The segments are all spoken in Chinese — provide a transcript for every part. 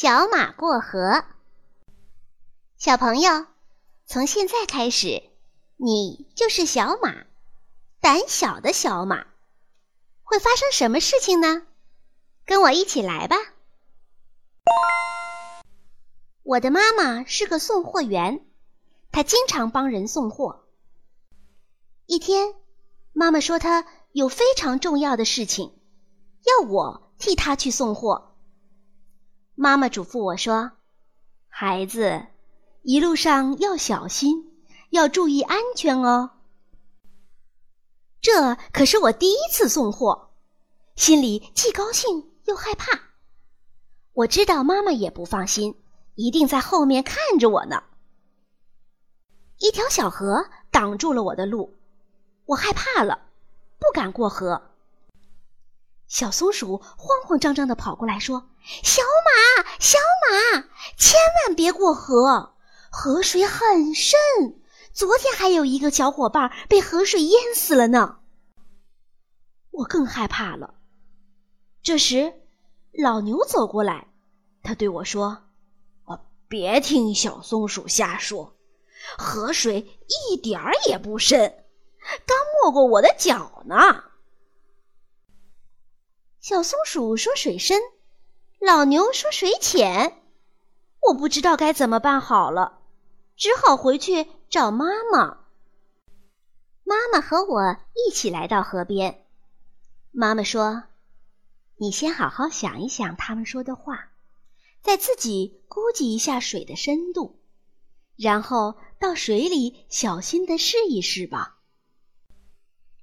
小马过河。小朋友，从现在开始，你就是小马，胆小的小马。会发生什么事情呢？跟我一起来吧。我的妈妈是个送货员，她经常帮人送货。一天，妈妈说她有非常重要的事情，要我替她去送货。妈妈嘱咐我说：“孩子，一路上要小心，要注意安全哦。”这可是我第一次送货，心里既高兴又害怕。我知道妈妈也不放心。一定在后面看着我呢。一条小河挡住了我的路，我害怕了，不敢过河。小松鼠慌慌张张的跑过来说：“小马，小马，千万别过河，河水很深。昨天还有一个小伙伴被河水淹死了呢。”我更害怕了。这时，老牛走过来，他对我说。别听小松鼠瞎说，河水一点儿也不深，刚没过我的脚呢。小松鼠说水深，老牛说水浅，我不知道该怎么办好了，只好回去找妈妈。妈妈和我一起来到河边，妈妈说：“你先好好想一想他们说的话。”再自己估计一下水的深度，然后到水里小心的试一试吧。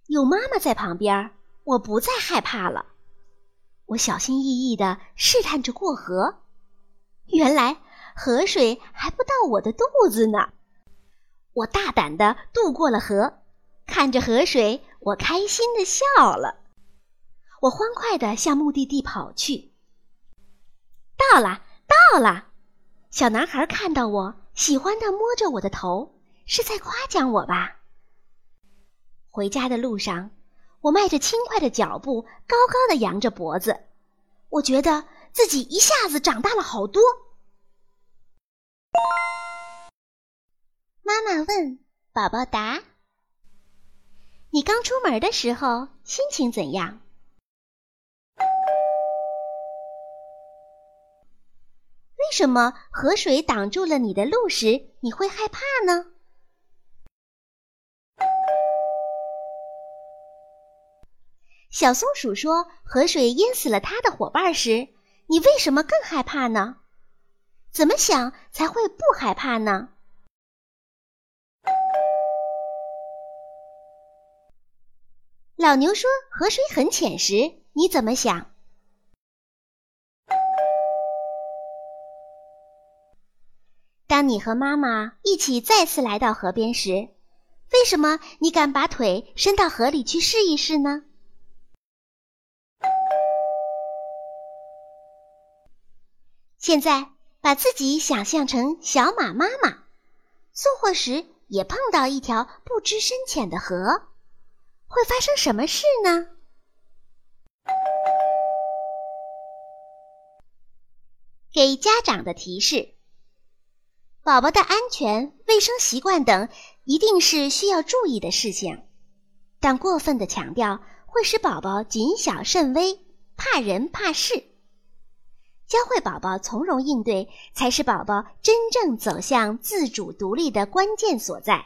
有妈妈在旁边，我不再害怕了。我小心翼翼地试探着过河，原来河水还不到我的肚子呢。我大胆地渡过了河，看着河水，我开心地笑了。我欢快地向目的地跑去。到了，到了！小男孩看到我，喜欢的摸着我的头，是在夸奖我吧？回家的路上，我迈着轻快的脚步，高高的扬着脖子，我觉得自己一下子长大了好多。妈妈问：“宝宝答，你刚出门的时候心情怎样？”为什么河水挡住了你的路时，你会害怕呢？小松鼠说：“河水淹死了它的伙伴时，你为什么更害怕呢？怎么想才会不害怕呢？”老牛说：“河水很浅时，你怎么想？”当你和妈妈一起再次来到河边时，为什么你敢把腿伸到河里去试一试呢？现在把自己想象成小马妈妈，送货时也碰到一条不知深浅的河，会发生什么事呢？给家长的提示。宝宝的安全、卫生习惯等一定是需要注意的事项，但过分的强调会使宝宝谨小慎微、怕人怕事。教会宝宝从容应对，才是宝宝真正走向自主独立的关键所在。